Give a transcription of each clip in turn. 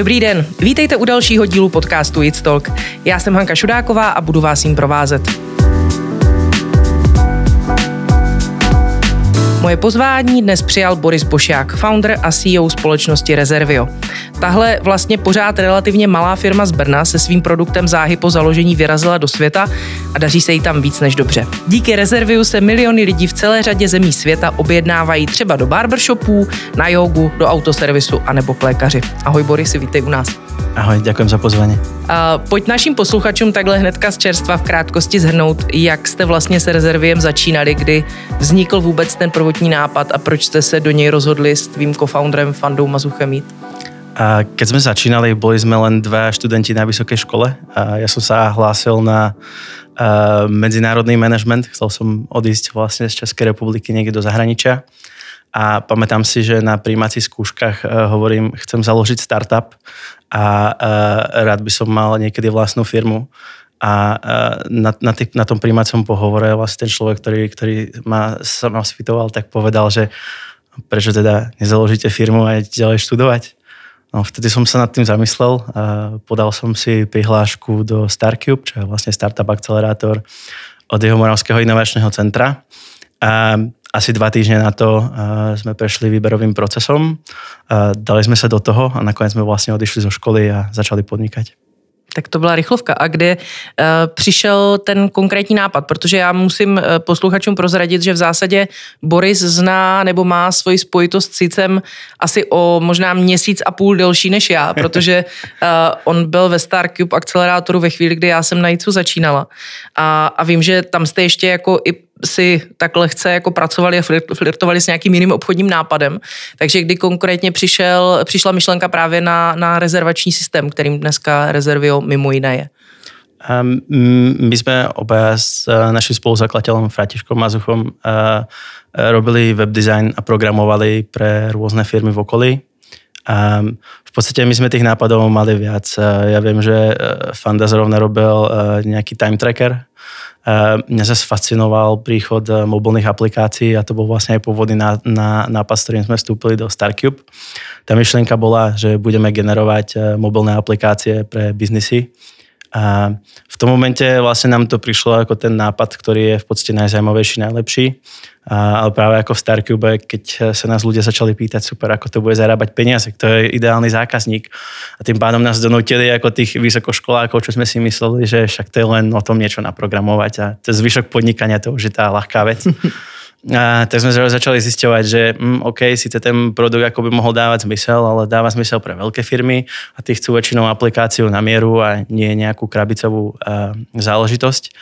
Dobrý den, vítejte u dalšího dílu podcastu It's Talk. Já jsem Hanka Šudáková a budu vás jim provázet. Moje pozvání dnes přijal Boris Bošák, founder a CEO společnosti Rezervio. Tahle vlastně pořád relativně malá firma z Brna se svým produktem záhy po založení vyrazila do světa a daří se jí tam víc než dobře. Díky Rezerviu se miliony lidí v celé řadě zemí světa objednávají třeba do barbershopů, na jogu, do autoservisu a nebo k lékaři. Ahoj Boris, vítej u nás. Ahoj, ďakujem za pozvání. A pojď našim posluchačům takhle hnedka z čerstva v krátkosti zhrnout, jak jste vlastně se rezerviem začínali, kdy vznikl vůbec ten prvotní nápad a proč jste se do něj rozhodli s tvým co-founderem Fandou Mazuchem jít? A keď sme začínali, boli sme len dva študenti na vysokej škole. A ja som sa hlásil na medzinárodný manažment. Chcel som odísť vlastne z Českej republiky niekde do zahraničia. A pamätám si, že na príjmacích skúškach hovorím, chcem založiť startup a rád by som mal niekedy vlastnú firmu. A na, na, tý, na tom príjmacom pohovore vlastne ten človek, ktorý, ktorý ma, sa ma spýtoval, tak povedal, že prečo teda nezaložíte firmu a ďalej študovať. No, vtedy som sa nad tým zamyslel. A podal som si prihlášku do Starcube, čo je vlastne startup akcelerátor od jeho Moravského inovačného centra. A asi dva týždne na to sme prešli výberovým procesom. A dali sme sa do toho a nakoniec sme vlastne odišli zo školy a začali podnikať. Tak to byla rychlovka. A kde uh, přišel ten konkrétní nápad? Protože já musím uh, posluchačům prozradit, že v zásadě Boris zná nebo má svoji spojitost s Cicem asi o možná měsíc a půl delší než já, protože uh, on byl ve Starcube akcelerátoru ve chvíli, kdy já jsem na JICu začínala. A, a vím, že tam jste ještě jako i si tak lehce jako pracovali a flirtovali s nějakým jiným obchodním nápadem. Takže kdy konkrétně přišel, přišla myšlenka právě na, na rezervační systém, kterým dneska Rezervio mimo jiné je? Um, my sme obaja s uh, našim spoluzakladateľom Fratiškom Mazuchom uh, robili web design a programovali pre rôzne firmy v okolí. Um, v podstate my sme tých nápadov mali viac. Ja viem, že Fanda zrovna robil nejaký time tracker, Mňa sa fascinoval príchod eh, mobilných aplikácií a to bol vlastne aj pôvodný nápad, s ktorým sme vstúpili do Starcube. Tá myšlienka bola, že budeme generovať eh, mobilné aplikácie pre biznisy. A v tom momente vlastne nám to prišlo ako ten nápad, ktorý je v podstate najzajímavejší, najlepší. A, ale práve ako v Starcube, keď sa nás ľudia začali pýtať, super, ako to bude zarábať peniaze, kto je ideálny zákazník. A tým pádom nás donútili ako tých vysokoškolákov, čo sme si mysleli, že však to je len o tom niečo naprogramovať a to zvyšok podnikania to už je tá ľahká vec. A tak sme začali zisťovať, že mm, OK, síce ten produkt ako by mohol dávať zmysel, ale dáva zmysel pre veľké firmy a tí chcú väčšinou aplikáciu na mieru a nie nejakú krabicovú uh, záležitosť.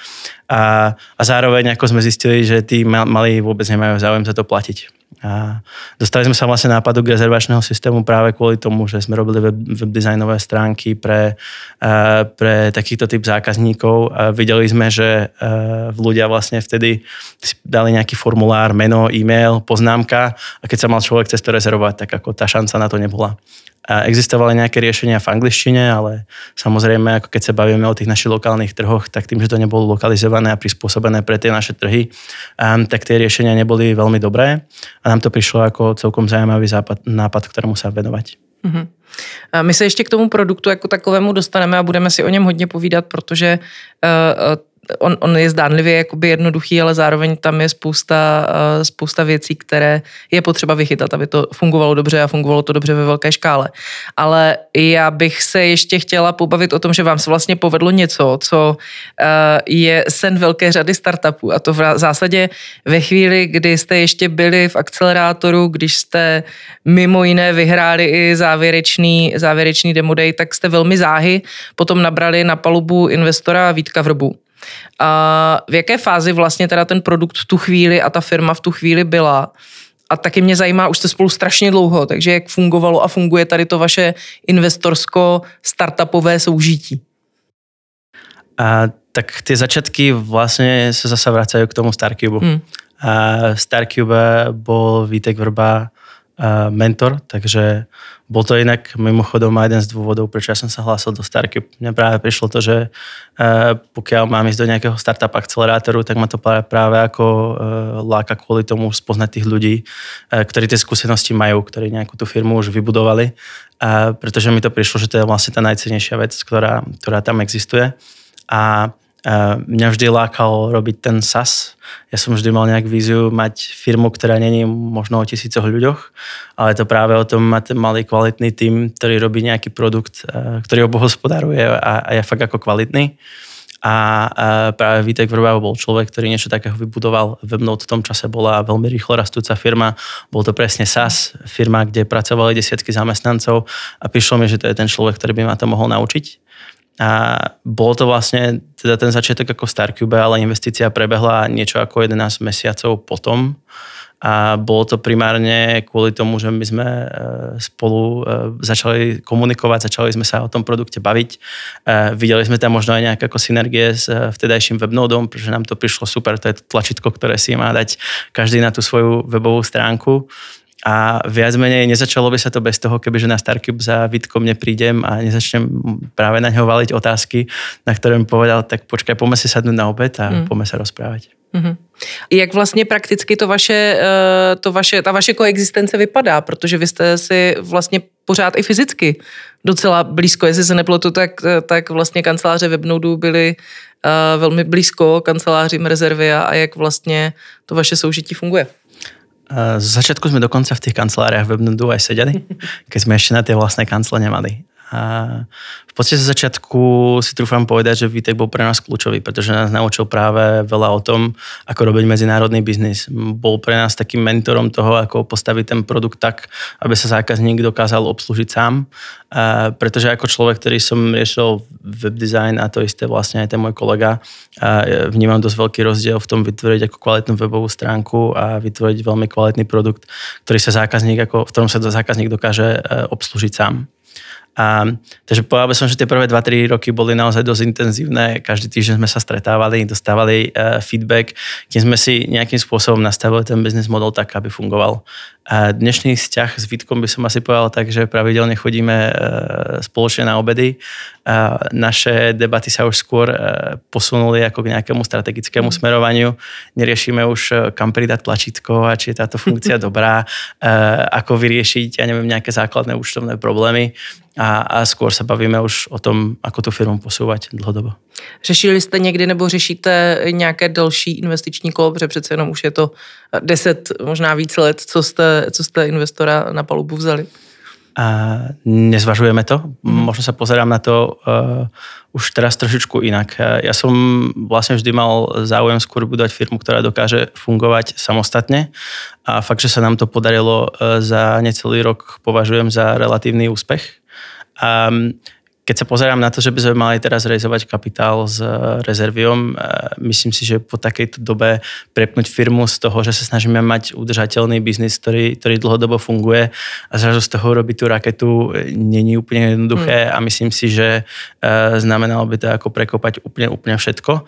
A, a zároveň ako sme zistili, že tí malí vôbec nemajú záujem za to platiť. A dostali sme sa vlastne nápadu k rezervačného systému práve kvôli tomu, že sme robili web, web designové stránky pre, pre takýchto typ zákazníkov. A videli sme, že ľudia vlastne vtedy dali nejaký formulár, meno, e-mail, poznámka a keď sa mal človek cez to rezervovať, tak ako tá šanca na to nebola. Existovali nejaké riešenia v angličtine, ale samozrejme, ako keď sa bavíme o tých našich lokálnych trhoch, tak tým, že to nebolo lokalizované a prispôsobené pre tie naše trhy, um, tak tie riešenia neboli veľmi dobré a nám to prišlo ako celkom zaujímavý západ, nápad, ktorému sa venovať. Mm-hmm. My se ještě k tomu produktu jako takovému dostaneme a budeme si o něm hodně povídat, protože uh, on, on je zdánlivě jakoby jednoduchý, ale zároveň tam je spousta, uh, spousta věcí, které je potřeba vychytat, aby to fungovalo dobře a fungovalo to dobře ve velké škále. Ale já bych se ještě chtěla pobavit o tom, že vám se vlastně povedlo něco, co uh, je sen velké řady startupů a to v zásadě ve chvíli, kdy jste ještě byli v akcelerátoru, když jste mimo jiné vyhráli i závěrečný, závěrečný demo day, tak jste velmi záhy potom nabrali na palubu investora Vítka Vrbu. A v jaké fázi vlastně teda ten produkt v tu chvíli a ta firma v tu chvíli byla? A taky mě zajímá, už jste spolu strašně dlouho, takže jak fungovalo a funguje tady to vaše investorsko-startupové soužití? A, tak ty začátky vlastně se zase vracají k tomu Starcube. Hmm. A Starcube bol Vítek Vrba mentor, takže bol to inak mimochodom aj jeden z dôvodov, prečo ja som sa hlásil do Starky. Mne práve prišlo to, že pokiaľ mám ísť do nejakého startup akcelerátoru, tak ma to práve ako láka kvôli tomu spoznať tých ľudí, ktorí tie skúsenosti majú, ktorí nejakú tú firmu už vybudovali, pretože mi to prišlo, že to je vlastne tá najcenejšia vec, ktorá, ktorá tam existuje. A mňa vždy lákal robiť ten SAS. Ja som vždy mal nejak víziu mať firmu, ktorá není možno o tisícoch ľuďoch, ale to práve o tom mať ten malý kvalitný tým, ktorý robí nejaký produkt, ktorý obohospodáruje a, a je fakt ako kvalitný. A, a práve Vítek Vrbáv bol človek, ktorý niečo takého vybudoval. Webnote v tom čase bola veľmi rýchlo rastúca firma. Bol to presne SAS, firma, kde pracovali desiatky zamestnancov a prišlo mi, že to je ten človek, ktorý by ma to mohol naučiť. A bol to vlastne teda ten začiatok ako Starcube, ale investícia prebehla niečo ako 11 mesiacov potom. A bolo to primárne kvôli tomu, že my sme e, spolu e, začali komunikovať, začali sme sa o tom produkte baviť. E, videli sme tam možno aj nejaké ako synergie s vtedajším webnodom, pretože nám to prišlo super, to je to tlačítko, ktoré si má dať každý na tú svoju webovú stránku. A viac menej nezačalo by sa to bez toho, kebyže na Starcube za Vitkom neprídem a nezačnem práve na ňo valiť otázky, na ktoré mi povedal, tak počkaj, poďme si sadnúť na obed a mm. poďme sa rozprávať. Mm-hmm. Jak vlastně prakticky to vaše, eh, to vaše, ta vaše koexistence vypadá, protože vy jste si vlastně pořád i fyzicky docela blízko, jestli se neplotu, tak, tak vlastně kanceláře Webnodu byly uh, velmi blízko kancelářím rezervy a jak vlastně to vaše soužití funguje. Z začiatku sme dokonca v tých kanceláriách Webnodu aj sedeli, keď sme ešte na tie vlastné kancele nemali. A v podstate z začiatku si trúfam povedať, že Vitek bol pre nás kľúčový, pretože nás naučil práve veľa o tom, ako robiť medzinárodný biznis. Bol pre nás takým mentorom toho, ako postaviť ten produkt tak, aby sa zákazník dokázal obslúžiť sám. A pretože ako človek, ktorý som riešil web design a to isté vlastne aj ten môj kolega, a vnímam dosť veľký rozdiel v tom vytvoriť ako kvalitnú webovú stránku a vytvoriť veľmi kvalitný produkt, ktorý sa zákazník, ako, v ktorom sa zákazník dokáže e, obslúžiť sám. A, takže povedal by som, že tie prvé 2-3 roky boli naozaj dosť intenzívne. Každý týždeň sme sa stretávali, dostávali uh, feedback, kým sme si nejakým spôsobom nastavili ten business model tak, aby fungoval. A dnešný vzťah s Vítkom by som asi povedal tak, že pravidelne chodíme e, spoločne na obedy. A naše debaty sa už skôr e, posunuli ako k nejakému strategickému mm. smerovaniu. Neriešime už, kam pridať tlačítko a či je táto funkcia dobrá, ako vyriešiť, ja neviem, nejaké základné účtovné problémy a, a skôr sa bavíme už o tom, ako tú firmu posúvať dlhodobo. Řešili jste někdy nebo řešíte nějaké další investiční kolo, protože přece jenom už je to 10, možná víc let, co jste, co jste investora na palubu vzali? A nezvažujeme to. Mm. Možno sa pozerám na to uh, už teraz trošičku inak. Ja som vlastne vždy mal záujem skôr budovať firmu, ktorá dokáže fungovať samostatne a fakt, že sa nám to podarilo uh, za necelý rok považujem za relatívny úspech. Um, keď sa pozerám na to, že by sme mali teraz realizovať kapitál s eh, rezerviom, eh, myslím si, že po takejto dobe prepnúť firmu z toho, že sa snažíme mať udržateľný biznis, ktorý, ktorý dlhodobo funguje a zrazu z toho robiť tú raketu eh, není úplne jednoduché hmm. a myslím si, že znamenalo by to ako prekopať úplne, úplne všetko.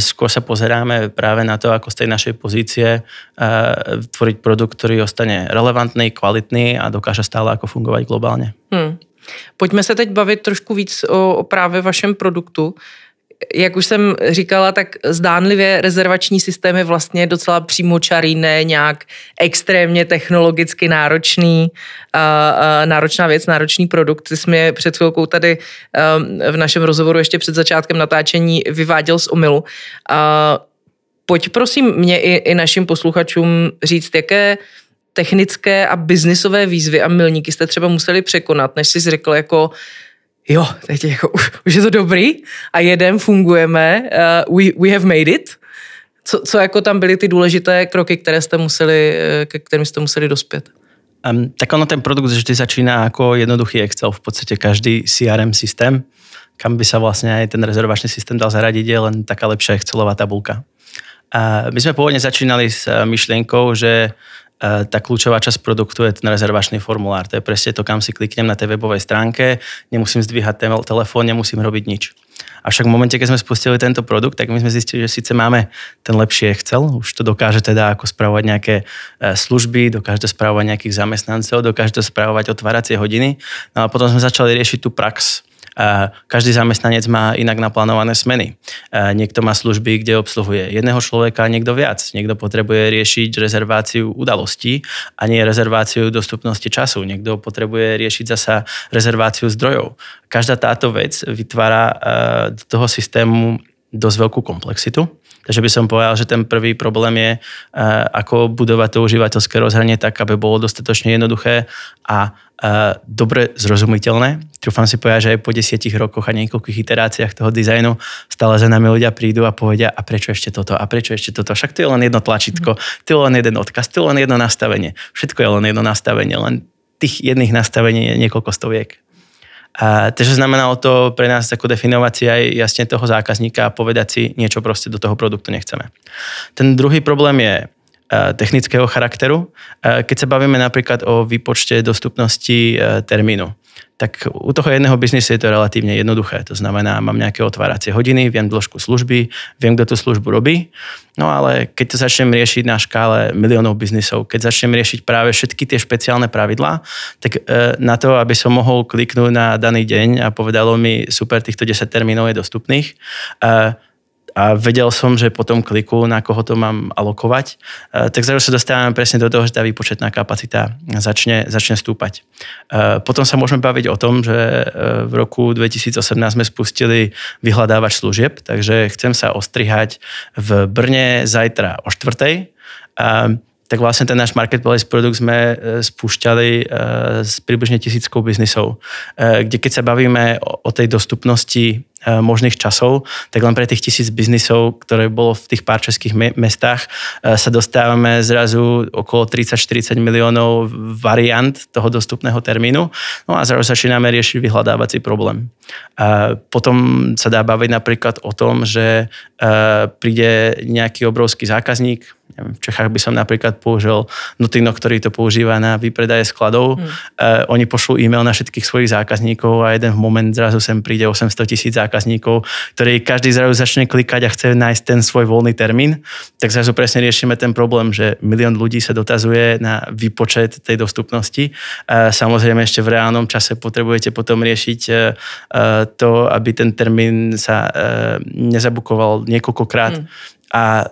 Skôr sa pozeráme práve na to, ako z tej našej pozície tvoriť produkt, ktorý ostane relevantný, kvalitný a dokáže stále ako fungovať globálne. Hmm. Pojďme se teď bavit trošku víc o, o právě vašem produktu. Jak už jsem říkala, tak zdánlivě rezervační systém je vlastně docela přímočarý, ne nějak extrémně technologicky náročný, uh, náročná věc, náročný produkt. Ty jsi mě před chvilkou tady um, v našem rozhovoru ještě před začátkem natáčení vyváděl z omylu. Uh, pojď prosím mě i, i našim posluchačům říct, jaké technické a biznisové výzvy a milníky jste třeba museli překonat, než jsi řekl jako jo, teď jako, už, už je to dobrý a jedem, fungujeme, uh, we, we have made it. Co, co jako tam byly ty důležité kroky, které jste museli, eh, ke kterým jste museli dospět? Um, tak ono ten produkt vždy začíná ako jednoduchý Excel, v podstate každý CRM systém, kam by sa vlastne aj ten rezervačný systém dal zaradiť, je len taká lepšia Excelová tabulka. A my sme pôvodne začínali s myšlienkou, že tá kľúčová časť produktu je ten rezervačný formulár. To je presne to, kam si kliknem na tej webovej stránke, nemusím zdvíhať telefón, nemusím robiť nič. Avšak v momente, keď sme spustili tento produkt, tak my sme zistili, že síce máme ten lepší Excel, už to dokáže teda ako spravovať nejaké e, služby, dokáže to spravovať nejakých zamestnancov, dokáže to spravovať otváracie hodiny. No a potom sme začali riešiť tú prax každý zamestnanec má inak naplánované smeny. Niekto má služby, kde obsluhuje jedného človeka, niekto viac. Niekto potrebuje riešiť rezerváciu udalostí a nie rezerváciu dostupnosti času. Niekto potrebuje riešiť zasa rezerváciu zdrojov. Každá táto vec vytvára do toho systému dosť veľkú komplexitu. Takže by som povedal, že ten prvý problém je, ako budovať to užívateľské rozhranie tak, aby bolo dostatočne jednoduché a dobre zrozumiteľné. Trúfam si povedať, že aj po desiatich rokoch a niekoľkých iteráciách toho dizajnu stále za nami ľudia prídu a povedia, a prečo ešte toto, a prečo ešte toto. Však to je len jedno tlačítko, to je len jeden odkaz, to je len jedno nastavenie. Všetko je len jedno nastavenie, len tých jedných nastavení je niekoľko stoviek. A, takže znamenalo to pre nás ako definovať si aj jasne toho zákazníka a povedať si niečo proste do toho produktu nechceme. Ten druhý problém je e, technického charakteru. E, keď sa bavíme napríklad o výpočte dostupnosti e, termínu tak u toho jedného biznisu je to relatívne jednoduché. To znamená, mám nejaké otváracie hodiny, viem dĺžku služby, viem, kto tú službu robí. No ale keď to začnem riešiť na škále miliónov biznisov, keď začnem riešiť práve všetky tie špeciálne pravidlá, tak e, na to, aby som mohol kliknúť na daný deň a povedalo mi, super, týchto 10 termínov je dostupných, e, a vedel som, že po tom kliku, na koho to mám alokovať, e, tak zrazu sa dostávame presne do toho, že tá výpočetná kapacita začne, začne stúpať. E, potom sa môžeme baviť o tom, že e, v roku 2018 sme spustili vyhľadávač služieb, takže chcem sa ostrihať v Brne zajtra o štvrtej tak vlastne ten náš marketplace produkt sme spúšťali s približne tisíckou biznisov, kde keď sa bavíme o tej dostupnosti možných časov, tak len pre tých tisíc biznisov, ktoré bolo v tých pár českých mestách, eh, sa dostávame zrazu okolo 30-40 miliónov variant toho dostupného termínu. No a zrazu začíname riešiť vyhľadávací problém. A potom sa dá baviť napríklad o tom, že eh, príde nejaký obrovský zákazník, v Čechách by som napríklad použil Nutino, ktorý to používa na vypredaje skladov. Hmm. Oni pošlú e-mail na všetkých svojich zákazníkov a jeden moment zrazu sem príde 800 tisíc zákazníkov, ktorý každý zrazu začne klikať a chce nájsť ten svoj voľný termín. Tak zrazu presne riešime ten problém, že milión ľudí sa dotazuje na výpočet tej dostupnosti. Samozrejme ešte v reálnom čase potrebujete potom riešiť uh, to, aby ten termín sa uh, nezabukoval niekoľkokrát. Hmm. A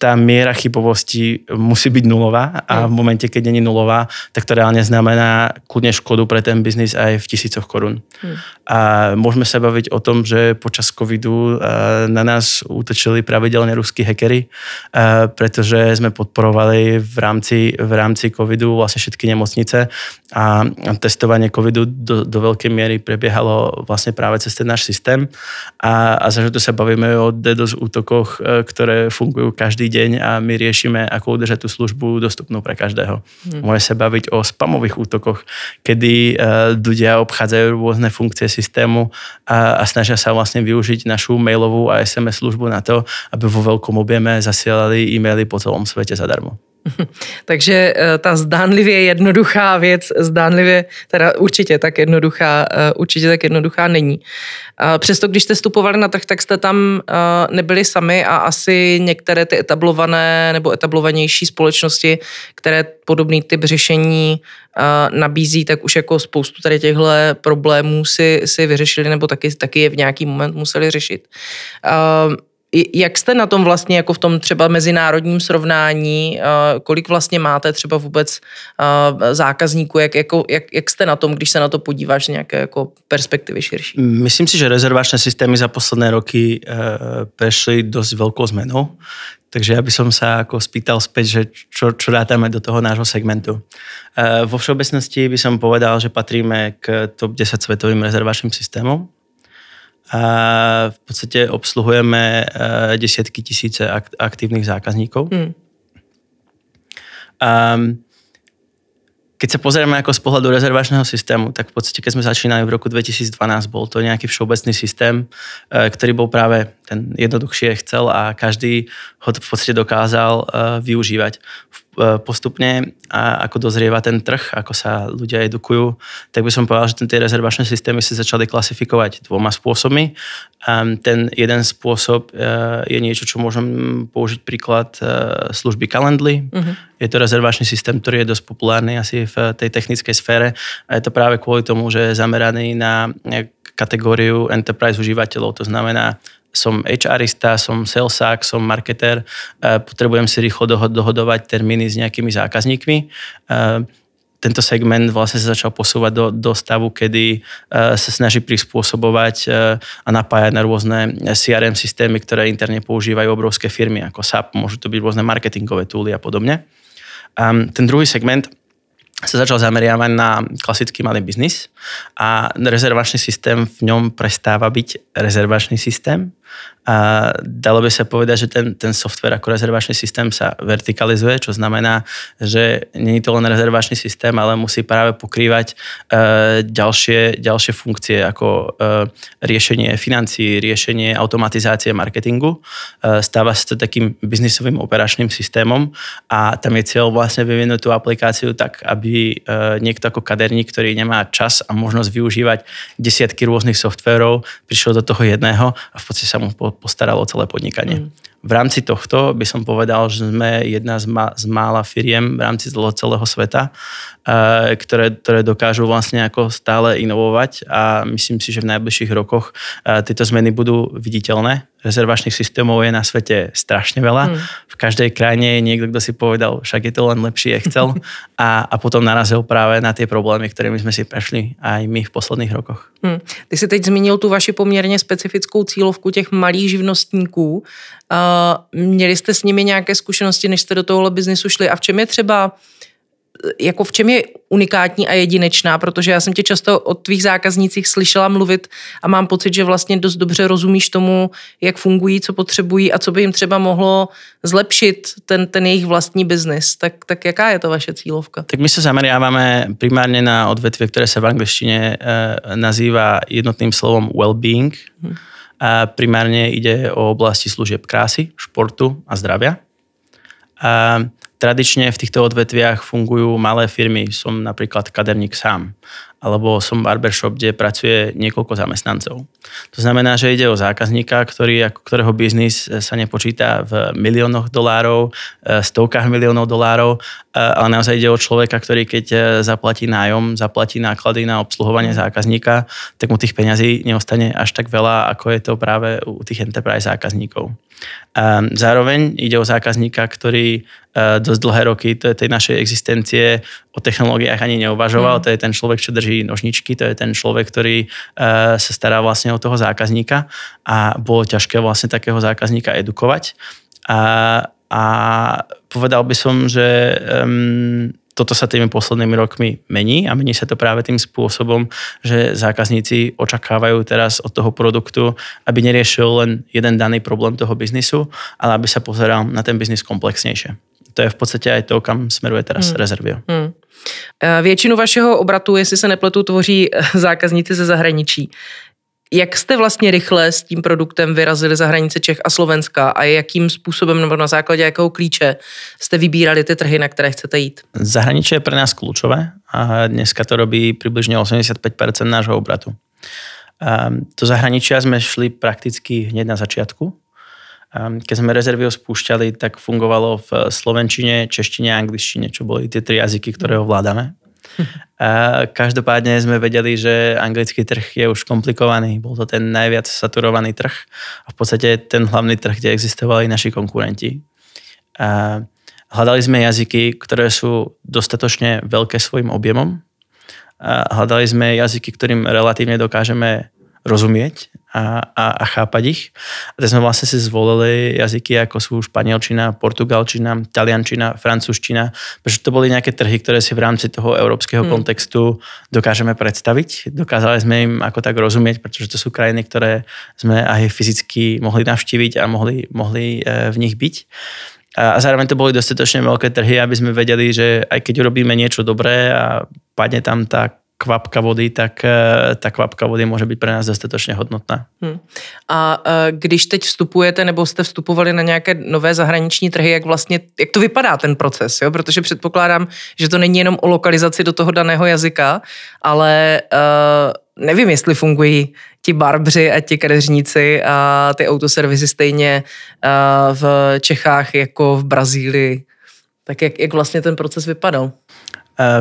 tá miera chybovosti musí byť nulová a v momente, keď není nulová, tak to reálne znamená kľudne škodu pre ten biznis aj v tisícoch korún. Hmm. A môžeme sa baviť o tom, že počas covidu eh, na nás útočili pravidelne ruskí hackery, eh, pretože sme podporovali v rámci, v rámci covidu vlastne všetky nemocnice a testovanie covidu do, do veľkej miery prebiehalo vlastne práve cez ten náš systém a, a za to sa bavíme o DDoS útokoch, eh, ktoré fungujú každý deň a my riešime, ako udržať tú službu dostupnú pre každého. Hmm. Môže sa baviť o spamových útokoch, kedy uh, ľudia obchádzajú rôzne funkcie systému a, a snažia sa vlastne využiť našu mailovú a SMS službu na to, aby vo veľkom objeme zasielali e-maily po celom svete zadarmo. Takže eh, ta zdánlivě jednoduchá věc, zdánlivě, teda určitě tak jednoduchá, eh, určitě tak jednoduchá není. Přesto, když jste vstupovali na trh, tak jste tam nebyli sami a asi některé ty etablované nebo etablovanější společnosti, které podobný typ řešení nabízí, tak už jako spoustu tady těchto problémů si, si vyřešili nebo taky, taky je v nějaký moment museli řešit. Jak jste na tom vlastně jako v tom třeba mezinárodním srovnání, eh, kolik vlastně máte třeba vůbec eh, zákazníků, jak, jako, jak, jak jste na tom, když se na to podíváš z nějaké jako perspektivy širší? Myslím si, že rezervačné systémy za posledné roky eh, prešli dosť veľkou zmenou. Takže ja by som sa ako spýtal späť, že čo, čo rátame do toho nášho segmentu. Vo všeobecnosti by som povedal, že patríme k top 10 svetovým rezervačným systémom a v podstate obsluhujeme eh, desiatky tisíce aktívnych zákazníkov. Hmm. A keď sa pozrieme ako z pohľadu rezervačného systému, tak v podstate keď sme začínali v roku 2012, bol to nejaký všeobecný systém, eh, ktorý bol práve ten jednoduchší Excel a každý ho v podstate dokázal využívať. Postupne, ako dozrieva ten trh, ako sa ľudia edukujú, tak by som povedal, že tie rezervačné systémy sa začali klasifikovať dvoma spôsobmi. Ten jeden spôsob je niečo, čo môžem použiť príklad služby Calendly. Uh-huh. Je to rezervačný systém, ktorý je dosť populárny asi v tej technickej sfére a je to práve kvôli tomu, že je zameraný na kategóriu enterprise užívateľov. To znamená, som HRista, som salesák, som marketer, potrebujem si rýchlo dohodovať termíny s nejakými zákazníkmi. Tento segment vlastne sa začal posúvať do, do stavu, kedy sa snaží prispôsobovať a napájať na rôzne CRM systémy, ktoré interne používajú obrovské firmy ako SAP, môžu to byť rôzne marketingové túly a podobne. Ten druhý segment sa začal zameriavať na klasický malý biznis a rezervačný systém v ňom prestáva byť rezervačný systém a dalo by sa povedať, že ten, ten software ako rezervačný systém sa vertikalizuje, čo znamená, že je to len rezervačný systém, ale musí práve pokrývať e, ďalšie, ďalšie funkcie ako e, riešenie financií, riešenie automatizácie marketingu. E, stáva sa to takým biznisovým operačným systémom a tam je cieľ vlastne vyvinúť tú aplikáciu tak, aby e, niekto ako kaderník, ktorý nemá čas a možnosť využívať desiatky rôznych softverov, prišiel do toho jedného a v podstate sa mu postaralo celé podnikanie. Mm. V rámci tohto by som povedal, že sme jedna z, ma, z mála firiem v rámci celého sveta, ktoré, ktoré dokážu vlastne ako stále inovovať a myslím si, že v najbližších rokoch tieto zmeny budú viditeľné. Rezervačných systémov je na svete strašne veľa. Mm. V každej krajine je niekto, kto si povedal, však je to len lepší Excel a, a potom narazil práve na tie problémy, ktorými sme si prešli aj my v posledných rokoch. Mm. Ty si teď zmínil tu vaši poměrně specifickou cílovku těch malých živnostníků. Měli jste s nimi nějaké zkušenosti, než jste do tohohle biznisu šli a v čem je třeba jako v čem je unikátní a jedinečná, protože já jsem tě často o tvých zákaznících slyšela mluvit a mám pocit, že vlastně dost dobře rozumíš tomu, jak fungují, co potřebují a co by jim třeba mohlo zlepšit ten, ten jejich vlastní biznis. Tak, tak jaká je to vaše cílovka? Tak my se zameriavame primárně na odvetvie, které se v angličtině e, nazývá jednotným slovom well-being. Hmm a primárne ide o oblasti služieb krásy, športu a zdravia. A tradične v týchto odvetviach fungujú malé firmy. Som napríklad kaderník sám alebo som barbershop, kde pracuje niekoľko zamestnancov. To znamená, že ide o zákazníka, ktorý, ktorého biznis sa nepočíta v miliónoch dolárov, e, stovkách miliónov dolárov, e, ale naozaj ide o človeka, ktorý keď e, zaplatí nájom, zaplatí náklady na obsluhovanie zákazníka, tak mu tých peňazí neostane až tak veľa, ako je to práve u tých enterprise zákazníkov. Zároveň ide o zákazníka, ktorý dosť dlhé roky tej našej existencie o technológiách ani neuvažoval. Mm. To je ten človek, čo drží nožničky, to je ten človek, ktorý uh, sa stará vlastne o toho zákazníka a bolo ťažké vlastne takého zákazníka edukovať. A, a povedal by som, že um, toto sa tými poslednými rokmi mení a mení sa to práve tým spôsobom, že zákazníci očakávajú teraz od toho produktu, aby neriešil len jeden daný problém toho biznisu, ale aby sa pozeral na ten biznis komplexnejšie. To je v podstate aj to, kam smeruje teraz hmm. Rezervio. Hmm. Většinu vašeho obratu, jestli se nepletu, tvoří eh, zákazníci ze zahraničí. Jak jste vlastně rychle s tím produktem vyrazili za hranice Čech a Slovenska a jakým způsobem nebo na základě jakého klíče jste vybírali ty trhy, na které chcete jít? Zahraničí je pro nás klíčové a dneska to robí přibližně 85% nášho obratu. To zahraničia sme šli prakticky hneď na začiatku. Keď sme rezervy spúšťali, tak fungovalo v slovenčine, češtine a angličtine, čo boli tie tri jazyky, ktoré ovládame. A každopádne sme vedeli, že anglický trh je už komplikovaný. Bol to ten najviac saturovaný trh a v podstate ten hlavný trh, kde existovali naši konkurenti. A hľadali sme jazyky, ktoré sú dostatočne veľké svojim objemom. A hľadali sme jazyky, ktorým relatívne dokážeme rozumieť a, a, a chápať ich. A sme vlastne si zvolili jazyky ako sú španielčina, portugalčina, taliančina, francúzština, pretože to boli nejaké trhy, ktoré si v rámci toho európskeho hmm. kontextu dokážeme predstaviť. Dokázali sme im ako tak rozumieť, pretože to sú krajiny, ktoré sme aj fyzicky mohli navštíviť a mohli, mohli e, v nich byť. A zároveň to boli dostatočne veľké trhy, aby sme vedeli, že aj keď urobíme niečo dobré a padne tam tá kvapka vody, tak ta kvapka vody může být pro nás dostatečně hodnotná. Hmm. A když teď vstupujete nebo jste vstupovali na nějaké nové zahraniční trhy, jak vlastně, jak to vypadá ten proces, jo? protože předpokládám, že to není jenom o lokalizaci do toho daného jazyka, ale uh, nevím, jestli fungují ti barbři a ti kadeřníci a ty autoservisy stejně uh, v Čechách jako v Brazílii. Tak jak, jak vlastně ten proces vypadal?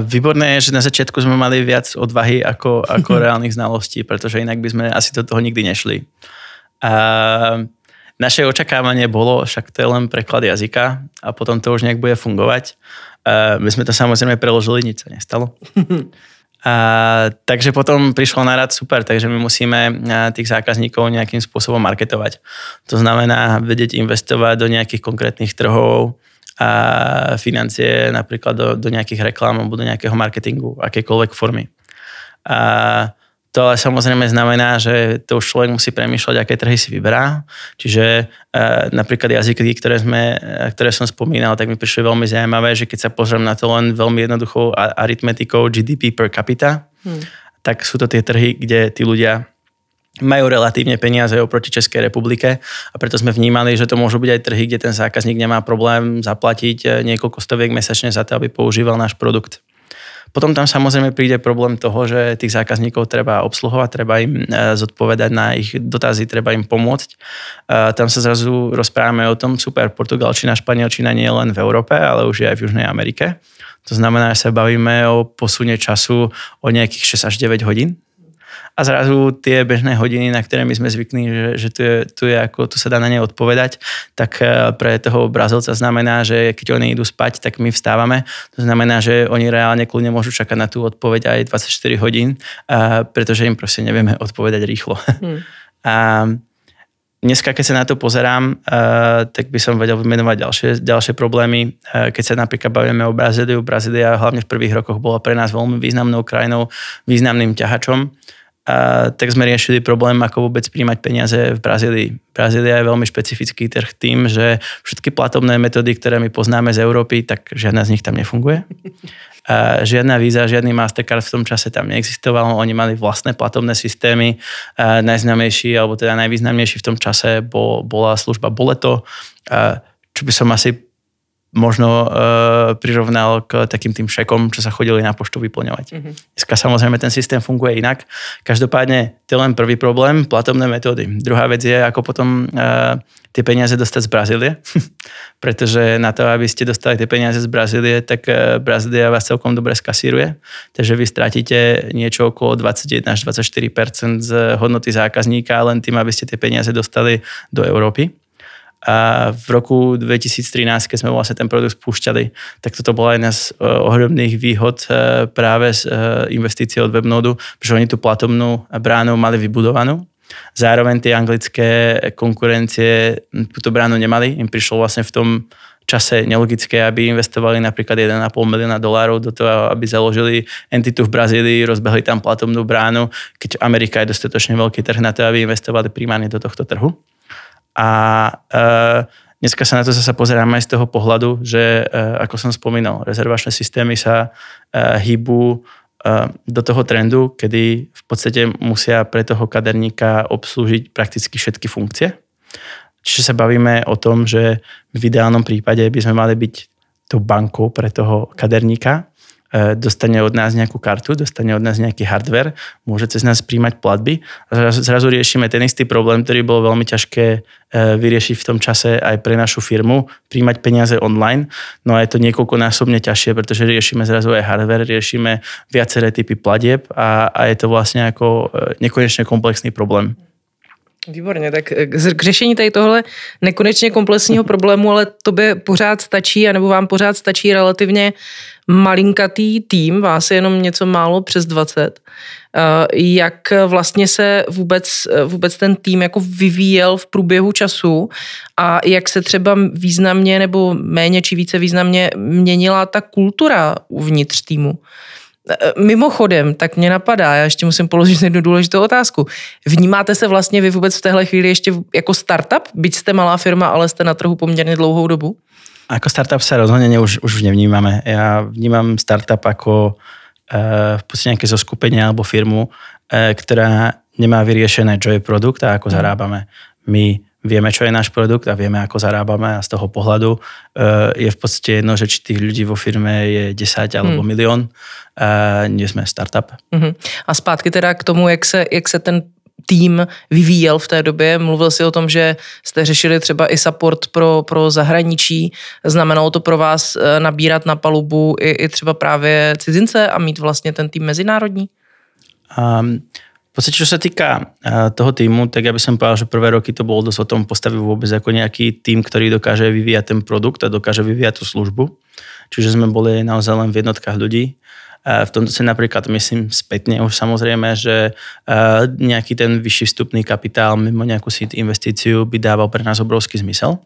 Výborné je, že na začiatku sme mali viac odvahy ako, ako reálnych znalostí, pretože inak by sme asi do toho nikdy nešli. A naše očakávanie bolo, však to je len preklad jazyka a potom to už nejak bude fungovať. A my sme to samozrejme preložili, nič sa nestalo. A, takže potom prišlo na rad super, takže my musíme tých zákazníkov nejakým spôsobom marketovať. To znamená vedieť investovať do nejakých konkrétnych trhov, a financie napríklad do, do nejakých reklám alebo do nejakého marketingu, akékoľvek formy. A to ale samozrejme znamená, že to už človek musí premýšľať, aké trhy si vyberá. Čiže e, napríklad jazyky, ktoré, sme, e, ktoré som spomínal, tak mi prišli veľmi zaujímavé, že keď sa pozriem na to len veľmi jednoduchou aritmetikou GDP per capita, hmm. tak sú to tie trhy, kde tí ľudia majú relatívne peniaze oproti Českej republike a preto sme vnímali, že to môžu byť aj trhy, kde ten zákazník nemá problém zaplatiť eh, niekoľko stoviek mesačne za to, aby používal náš produkt. Potom tam samozrejme príde problém toho, že tých zákazníkov treba obsluhovať, treba im eh, zodpovedať na ich dotazy, treba im pomôcť. Eh, tam sa zrazu rozprávame o tom, super, portugalčina, španielčina nie je len v Európe, ale už je aj v Južnej Amerike. To znamená, že sa bavíme o posune času o nejakých 6 až 9 hodín a zrazu tie bežné hodiny, na ktoré my sme zvykli, že, že tu, je, tu, je ako, tu sa dá na ne odpovedať, tak eh, pre toho Brazilca znamená, že keď oni idú spať, tak my vstávame. To znamená, že oni reálne kľudne môžu čakať na tú odpoveď aj 24 hodín, pretože im proste nevieme odpovedať rýchlo. Hmm. A dneska, keď sa na to pozerám, uh, tak by som vedel vymenovať ďalšie, ďalšie problémy. Keď sa napríklad bavíme o Brazíliu, Brazília hlavne v prvých rokoch bola pre nás veľmi významnou krajinou, významným ťahačom a tak sme riešili problém, ako vôbec príjmať peniaze v Brazílii. Brazília je veľmi špecifický trh tým, že všetky platobné metódy, ktoré my poznáme z Európy, tak žiadna z nich tam nefunguje. A žiadna víza, žiadny Mastercard v tom čase tam neexistoval, oni mali vlastné platobné systémy. A najznámejší, alebo teda najvýznamnejší v tom čase bol, bola služba Boleto, a čo by som asi možno uh, prirovnal k takým tým šekom, čo sa chodili na poštu vyplňovať. Mm-hmm. Dneska samozrejme ten systém funguje inak. Každopádne to je len prvý problém, platobné metódy. Druhá vec je, ako potom uh, tie peniaze dostať z Brazílie, pretože na to, aby ste dostali tie peniaze z Brazílie, tak uh, Brazília vás celkom dobre skasíruje, takže vy stratíte niečo okolo 21 až 24 z hodnoty zákazníka len tým, aby ste tie peniaze dostali do Európy. A v roku 2013, keď sme vlastne ten produkt spúšťali, tak toto bola jedna z e, ohromných výhod e, práve z e, investície od Webnodu, že oni tú platobnú bránu mali vybudovanú. Zároveň tie anglické konkurencie túto bránu nemali. Im prišlo vlastne v tom čase nelogické, aby investovali napríklad 1,5 milióna dolárov do toho, aby založili entitu v Brazílii, rozbehli tam platobnú bránu, keď Amerika je dostatočne veľký trh na to, aby investovali primárne do tohto trhu. A uh, dneska sa na to zase pozeráme aj z toho pohľadu, že uh, ako som spomínal, rezervačné systémy sa uh, hýbu do toho trendu, kedy v podstate musia pre toho kaderníka obslúžiť prakticky všetky funkcie. Čiže sa bavíme o tom, že v ideálnom prípade by sme mali byť tou bankou pre toho kaderníka, dostane od nás nejakú kartu, dostane od nás nejaký hardware, môže cez nás príjmať platby zrazu, riešime ten istý problém, ktorý bol veľmi ťažké e, vyriešiť v tom čase aj pre našu firmu, príjmať peniaze online. No a je to niekoľkonásobne ťažšie, pretože riešime zrazu aj hardware, riešime viaceré typy platieb a, a je to vlastne ako e, nekonečne komplexný problém. Výborně, tak k řešení tady tohle nekonečně komplexního problému, ale tobě pořád stačí, anebo vám pořád stačí relativně malinkatý tým, vás je jenom něco málo přes 20. Eh, jak vlastně se vůbec, vůbec ten tým jako vyvíjel v průběhu času a jak se třeba významně nebo méně či více významně měnila ta kultura uvnitř týmu? Eh, mimochodem, tak mě napadá, já ještě musím položit jednu důležitou otázku. Vnímáte se vlastně vy vůbec v téhle chvíli ještě jako startup? Byť jste malá firma, ale jste na trhu poměrně dlouhou dobu? Ako startup sa rozhodne už, už nevnímame. Ja vnímam startup ako v podstate nejaké zoskupenie alebo firmu, ktorá nemá vyriešené, čo je produkt a ako mm. zarábame. My vieme, čo je náš produkt a vieme, ako zarábame a z toho pohľadu uh, je v podstate jedno, že či tých ľudí vo firme je 10 alebo hmm. milión. Uh, nie sme startup. Uh-huh. A zpátky teda k tomu, jak se, jak se ten tým vyvíjel v té době. Mluvil si o tom, že jste řešili třeba i support pro, pro zahraničí. Znamenalo to pro vás eh, nabírat na palubu i, i třeba právě cizince a mít vlastně ten tým mezinárodní? Um, podstate, čo sa týka toho týmu, tak ja by som povedal, že prvé roky to bolo dosť o tom postaviť vôbec ako nejaký tým, ktorý dokáže vyvíjať ten produkt a dokáže vyvíjať tú službu. Čiže sme boli naozaj len v jednotkách ľudí. V tomto si napríklad myslím spätne už samozrejme, že nejaký ten vyšší vstupný kapitál mimo nejakú seed investíciu by dával pre nás obrovský zmysel.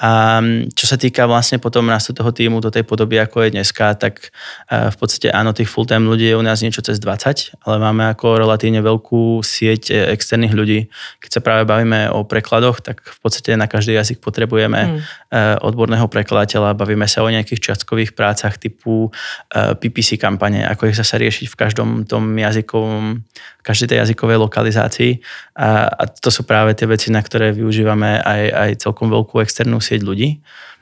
A čo sa týka vlastne potom rastu toho týmu do tej podoby, ako je dneska, tak e, v podstate áno, tých full-time ľudí je u nás niečo cez 20, ale máme ako relatívne veľkú sieť e, externých ľudí. Keď sa práve bavíme o prekladoch, tak v podstate na každý jazyk potrebujeme mm. odborného prekladateľa. Bavíme sa o nejakých čiastkových prácach typu PPC kampane, ako ich zase riešiť v každom tom jazykovom, každej tej jazykovej lokalizácii. A, a to sú práve tie veci, na ktoré využívame aj, aj celkom veľkú externú sieť ľudí.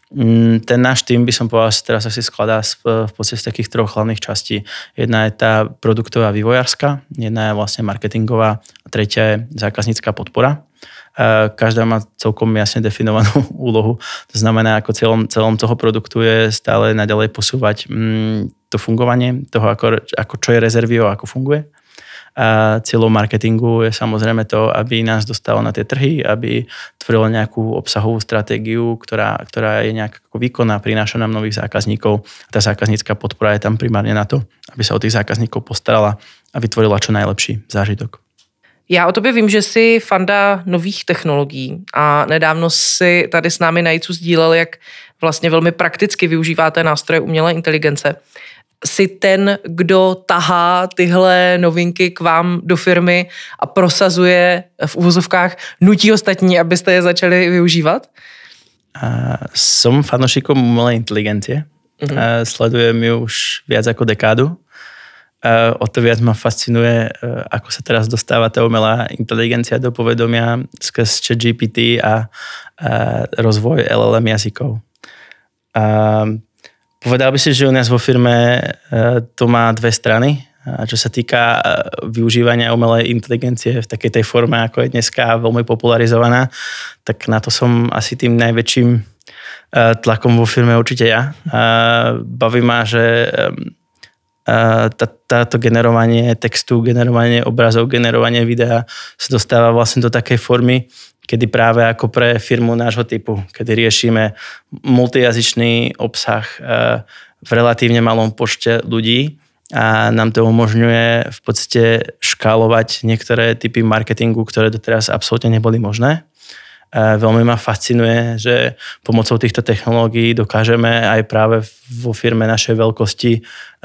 Mm, ten náš tým by som povedal, teraz asi skladá v podstate z takých troch hlavných častí. Jedna je tá produktová vývojárska, jedna je vlastne marketingová a tretia je zákaznícká podpora. E, každá má celkom jasne definovanú úlohu. To znamená, ako celom, celom toho produktu je stále naďalej posúvať mm, to fungovanie toho, ako, ako čo je rezervio, ako funguje a cieľom marketingu je samozrejme to, aby nás dostalo na tie trhy, aby tvorilo nejakú obsahovú stratégiu, ktorá, ktorá je nejak výkonná, prináša nám nových zákazníkov. Tá zákaznícka podpora je tam primárne na to, aby sa o tých zákazníkov postarala a vytvorila čo najlepší zážitok. Já o tobě vím, že jsi fanda nových technologií a nedávno si tady s námi na JICu sdílel, jak vlastně velmi prakticky využíváte nástroje umělé inteligence si ten, kdo tahá tyhle novinky k vám do firmy a prosazuje v úvozovkách, nutí ostatní, abyste je začali využívat? Uh, som fanošikom umelej inteligencie. Uh-huh. Uh, sledujem ju už viac ako dekádu. Uh, o to viac ma fascinuje, uh, ako sa teraz dostáva tá umelá inteligencia do povedomia skrz ChatGPT a uh, rozvoj LLM jazykov. Uh, Povedal by si, že u nás vo firme e, to má dve strany. A čo sa týka e, využívania umelej inteligencie v takej tej forme, ako je dneska veľmi popularizovaná, tak na to som asi tým najväčším e, tlakom vo firme určite ja. Baví ma, že tá, táto generovanie textu, generovanie obrazov, generovanie videa sa dostáva vlastne do takej formy, kedy práve ako pre firmu nášho typu, kedy riešime multijazyčný obsah eh, v relatívne malom počte ľudí a nám to umožňuje v podstate škálovať niektoré typy marketingu, ktoré doteraz absolútne neboli možné. Eh, veľmi ma fascinuje, že pomocou týchto technológií dokážeme aj práve vo firme našej veľkosti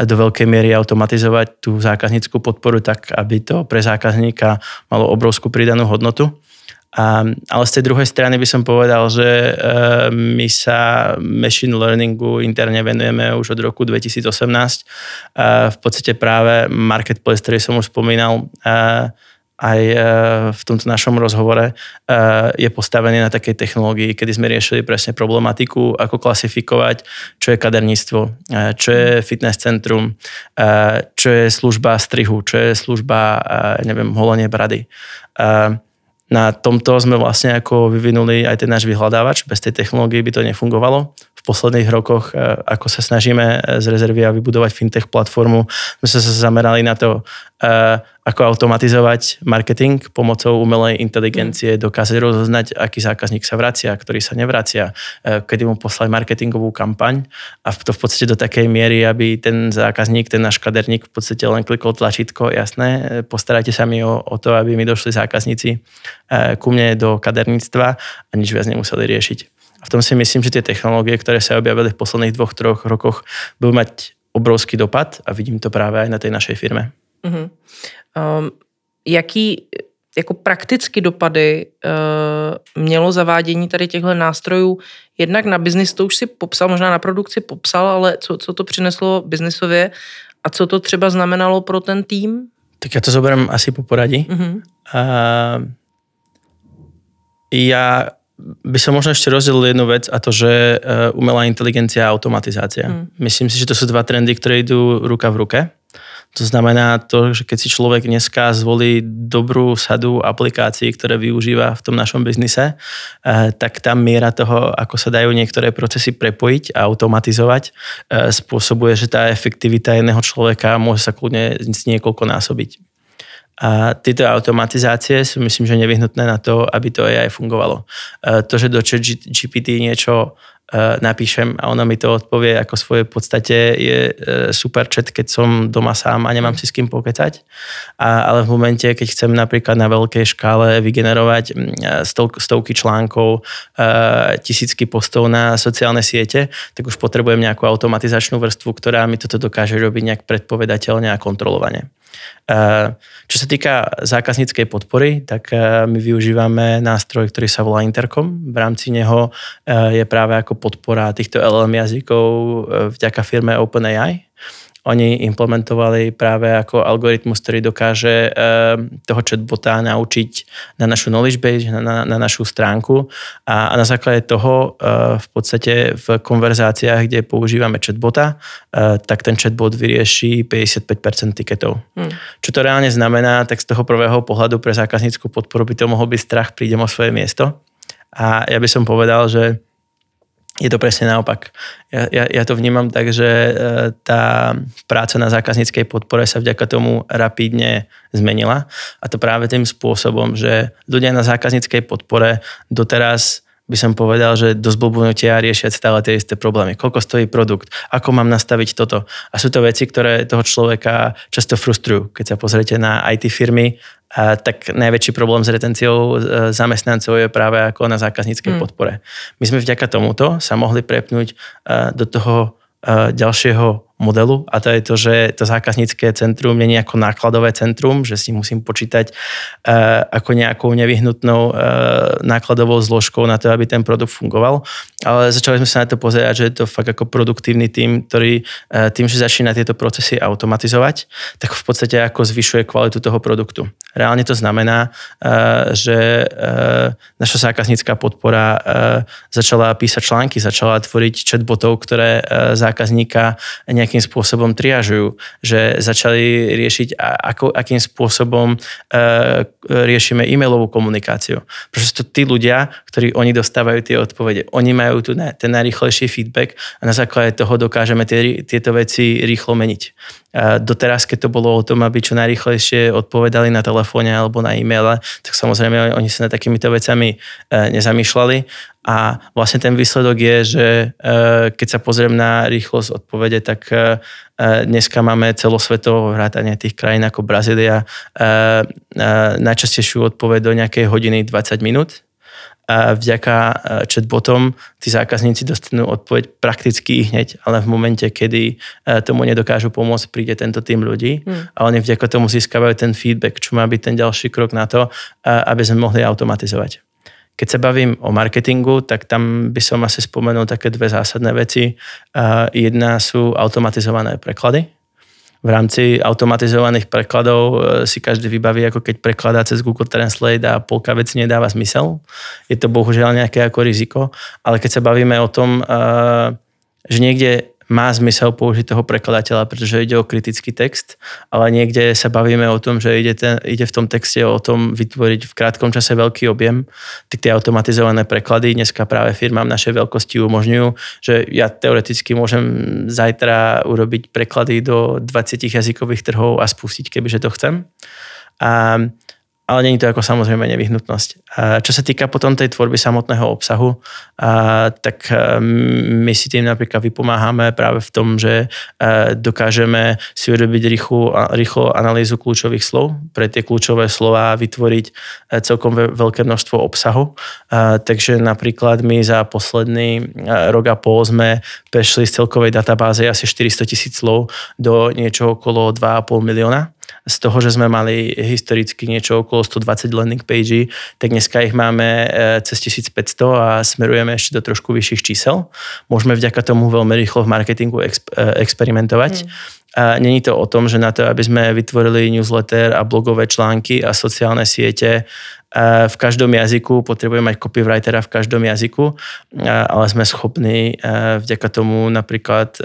do veľkej miery automatizovať tú zákazníckú podporu tak, aby to pre zákazníka malo obrovskú pridanú hodnotu. A, ale z tej druhej strany by som povedal, že e, my sa machine learningu interne venujeme už od roku 2018. E, v podstate práve marketplace, ktorý som už spomínal, e, aj v tomto našom rozhovore je postavený na takej technológii, kedy sme riešili presne problematiku, ako klasifikovať, čo je kaderníctvo, čo je fitness centrum, čo je služba strihu, čo je služba, neviem, holenie brady na tomto sme vlastne ako vyvinuli aj ten náš vyhľadávač. Bez tej technológie by to nefungovalo. V posledných rokoch, e, ako sa snažíme z rezervy a vybudovať fintech platformu, sme sa zamerali na to, e, ako automatizovať marketing pomocou umelej inteligencie, dokázať rozoznať, aký zákazník sa vracia, ktorý sa nevracia, e, kedy mu poslať marketingovú kampaň. A to v podstate do takej miery, aby ten zákazník, ten náš kaderník v podstate len klikol tlačítko, jasné, postarajte sa mi o, o to, aby mi došli zákazníci ku mne do kaderníctva. A nič viac nemuseli riešiť. A v tom si myslím, že tie technológie, ktoré sa objavili v posledných dvoch, troch rokoch, budú mať obrovský dopad a vidím to práve aj na tej našej firme. Uh-huh. Um, jaký jako prakticky dopady uh, mělo zavádění tady těchto nástrojů jednak na biznis, to už si popsal, možná na produkci popsal, ale co, co to přineslo biznisově A co to třeba znamenalo pro ten tým? Tak ja to zoberiem asi po poradí. Uh-huh. Uh, ja by som možno ešte rozdelil jednu vec a to, že umelá inteligencia a automatizácia. Mm. Myslím si, že to sú dva trendy, ktoré idú ruka v ruke. To znamená to, že keď si človek dneska zvolí dobrú sadu aplikácií, ktoré využíva v tom našom biznise, eh, tak tá miera toho, ako sa dajú niektoré procesy prepojiť a automatizovať, eh, spôsobuje, že tá efektivita jedného človeka môže sa kľudne niekoľko násobiť. A tieto automatizácie sú myslím, že nevyhnutné na to, aby to AI fungovalo. Eh, to, že do GPT niečo E, napíšem a ona mi to odpovie ako svoje podstate je e, super chat, keď som doma sám a nemám si s kým pokecať. A, ale v momente, keď chcem napríklad na veľkej škále vygenerovať e, stovky článkov, tisícky postov na sociálne siete, tak už potrebujem nejakú automatizačnú vrstvu, ktorá mi toto dokáže robiť nejak predpovedateľne a kontrolovane. Čo sa týka zákazníckej podpory, tak my využívame nástroj, ktorý sa volá Intercom. V rámci neho je práve ako podpora týchto LLM jazykov vďaka firme OpenAI oni implementovali práve ako algoritmus, ktorý dokáže eh, toho chatbota naučiť na našu knowledge base, na, na našu stránku a, a na základe toho eh, v podstate v konverzáciách, kde používame chatbota, eh, tak ten chatbot vyrieši 55% tiketov. Hmm. Čo to reálne znamená, tak z toho prvého pohľadu pre zákazníckú podporu by to mohol byť strach, prídem o svoje miesto. A ja by som povedal, že je to presne naopak. Ja, ja, ja to vnímam tak, že e, tá práca na zákazníckej podpore sa vďaka tomu rapidne zmenila a to práve tým spôsobom, že ľudia na zákazníckej podpore doteraz by som povedal, že dosť blbnutia riešia stále tie isté problémy. Koľko stojí produkt, ako mám nastaviť toto. A sú to veci, ktoré toho človeka často frustrujú. Keď sa pozriete na IT firmy, a tak najväčší problém s retenciou e, zamestnancov je práve ako na zákazníckej mm. podpore. My sme vďaka tomuto sa mohli prepnúť e, do toho e, ďalšieho modelu a to je to, že to zákaznícke centrum nie je ako nákladové centrum, že si musím počítať uh, ako nejakou nevyhnutnou uh, nákladovou zložkou na to, aby ten produkt fungoval. Ale začali sme sa na to pozerať, že je to fakt ako produktívny tým, ktorý uh, tým, že začína tieto procesy automatizovať, tak v podstate ako zvyšuje kvalitu toho produktu. Reálne to znamená, že naša zákaznícka podpora začala písať články, začala tvoriť chatbotov, ktoré zákazníka nejak nejakým spôsobom triažujú, že začali riešiť, ako, akým spôsobom e, riešime e-mailovú komunikáciu. Pretože to tí ľudia, ktorí oni dostávajú tie odpovede, oni majú tu ten najrychlejší feedback a na základe toho dokážeme tie, tieto veci rýchlo meniť. Doteraz, keď to bolo o tom, aby čo najrychlejšie odpovedali na telefóne alebo na e-maile, tak samozrejme oni sa na takýmito vecami e, nezamýšľali a vlastne ten výsledok je, že e, keď sa pozriem na rýchlosť odpovede, tak e, dneska máme celosvetovo vrátanie tých krajín ako Brazília najčastejšiu odpoveď do nejakej hodiny 20 minút a vďaka chatbotom tí zákazníci dostanú odpoveď prakticky hneď, ale v momente, kedy tomu nedokážu pomôcť, príde tento tým ľudí hmm. a oni vďaka tomu získavajú ten feedback, čo má byť ten ďalší krok na to, aby sme mohli automatizovať. Keď sa bavím o marketingu, tak tam by som asi spomenul také dve zásadné veci. Jedna sú automatizované preklady, v rámci automatizovaných prekladov e, si každý vybaví, ako keď prekladá cez Google Translate a polka veci nedáva zmysel. Je to bohužiaľ nejaké ako riziko, ale keď sa bavíme o tom, e, že niekde má zmysel použiť toho prekladateľa, pretože ide o kritický text, ale niekde sa bavíme o tom, že ide, ten, ide v tom texte o tom vytvoriť v krátkom čase veľký objem, tak tie automatizované preklady dneska práve firmám našej veľkosti umožňujú, že ja teoreticky môžem zajtra urobiť preklady do 20 jazykových trhov a spustiť, kebyže to chcem. A ale není to ako samozrejme nevyhnutnosť. Čo sa týka potom tej tvorby samotného obsahu, tak my si tým napríklad vypomáhame práve v tom, že dokážeme si urobiť rýchlu, rýchlo analýzu kľúčových slov, pre tie kľúčové slova vytvoriť celkom veľké množstvo obsahu. Takže napríklad my za posledný rok a pol sme prešli z celkovej databáze asi 400 tisíc slov do niečo okolo 2,5 milióna z toho, že sme mali historicky niečo okolo 120 landing page, tak dneska ich máme e, cez 1500 a smerujeme ešte do trošku vyšších čísel. Môžeme vďaka tomu veľmi rýchlo v marketingu exp- e, experimentovať. Mm. A není to o tom, že na to, aby sme vytvorili newsletter a blogové články a sociálne siete v každom jazyku, potrebujeme mať copywritera v každom jazyku, ale sme schopní vďaka tomu napríklad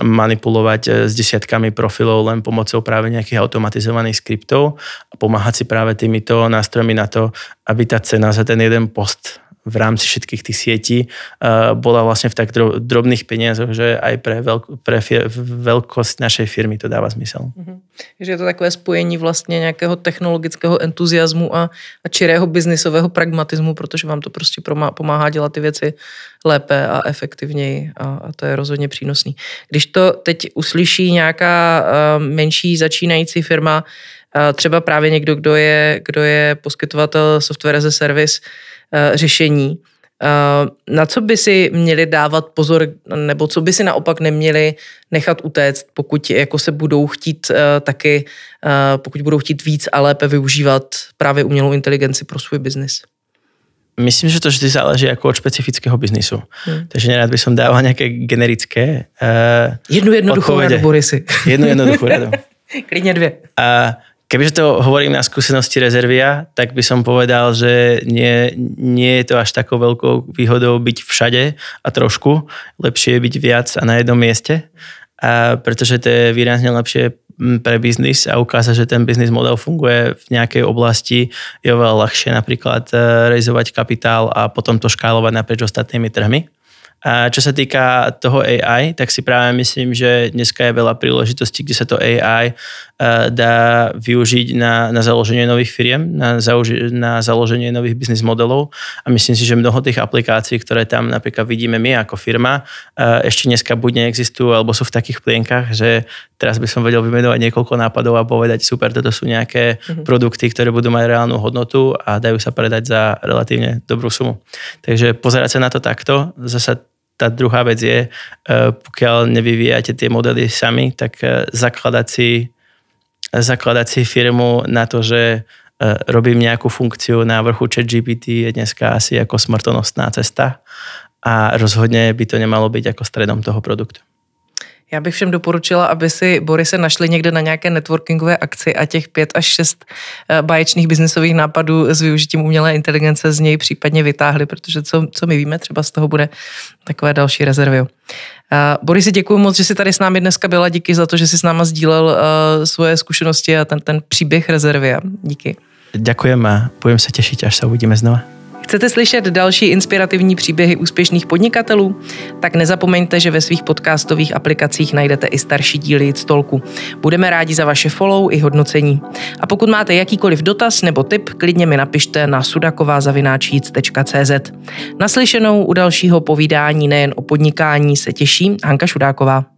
manipulovať s desiatkami profilov len pomocou práve nejakých automatizovaných skriptov a pomáhať si práve týmito nástrojmi na to, aby tá cena za ten jeden post v rámci všetkých tých sietí uh, bola vlastne v tak drobných peniazoch, že aj pre, veľk, pre fir, veľkosť našej firmy to dáva zmysel. Mm-hmm. Že je to takové spojení vlastně nějakého technologického entuziasmu a, a čirého biznisového pragmatismu, protože vám to prostě pomáhá dělat ty věci lépe a efektivněji a, a to je rozhodně přínosný. Když to teď uslyší nějaká uh, menší začínající firma, uh, třeba právě někdo, kdo je, kdo je poskytovatel software as a service, řešení. Eh, na co by si měli dávat pozor, nebo co by si naopak neměli nechat utéct, pokud jako se budou chtít eh, taky, pokud budou chtít víc a lépe využívat právě umělou inteligenci pro svůj biznis? Myslím, že to vždy záleží jako od špecifického biznisu. Hmm. Takže nerad by som dával nějaké generické uh, Jednu jednoduchou radu, Borisy. Jednu jednoduchou radu. Klidně dvě. Uh, Kebyže to hovorím na skúsenosti rezervia, tak by som povedal, že nie, nie je to až takou veľkou výhodou byť všade a trošku. Lepšie je byť viac a na jednom mieste, a pretože to je výrazne lepšie pre biznis a ukáza, že ten biznis model funguje v nejakej oblasti, je oveľa ľahšie napríklad e, realizovať kapitál a potom to škálovať naprieč ostatnými trhmi. A čo sa týka toho AI, tak si práve myslím, že dneska je veľa príležitostí, kde sa to AI eh, dá využiť na, na založenie nových firiem, na, zauži- na založenie nových biznis modelov a myslím si, že mnoho tých aplikácií, ktoré tam napríklad vidíme my ako firma, eh, ešte dneska buď neexistujú, alebo sú v takých plienkach, že teraz by som vedel vymenovať niekoľko nápadov a povedať, super, toto sú nejaké mm-hmm. produkty, ktoré budú mať reálnu hodnotu a dajú sa predať za relatívne dobrú sumu. Takže pozerať sa na to takto, zasa tá druhá vec je, e, pokiaľ nevyvíjate tie modely sami, tak zakladať si, zakladať si firmu na to, že e, robím nejakú funkciu na vrchu chat GPT je dneska asi ako smrtonostná cesta a rozhodne by to nemalo byť ako stredom toho produktu. Já bych všem doporučila, aby si Borise našli někde na nějaké networkingové akci a těch pět až šest eh, báječných biznesových nápadů s využitím umělé inteligence z něj případně vytáhli, protože co, co my víme, třeba z toho bude takové další rezervy. Uh, Borisi, děkuji moc, že jsi tady s námi dneska byla. Díky za to, že jsi s náma sdílel uh, svoje zkušenosti a ten, ten příběh rezervy. Díky. Ďakujem a budem se těšit, až se uvidíme znova. Chcete slyšet další inspirativní příběhy úspěšných podnikatelů? Tak nezapomeňte, že ve svých podcastových aplikacích najdete i starší díly Stolku. Budeme rádi za vaše follow i hodnocení. A pokud máte jakýkoliv dotaz nebo tip, klidně mi napište na sudakovázavináčíc.cz. Naslyšenou u dalšího povídání nejen o podnikání se těší Hanka Šudáková.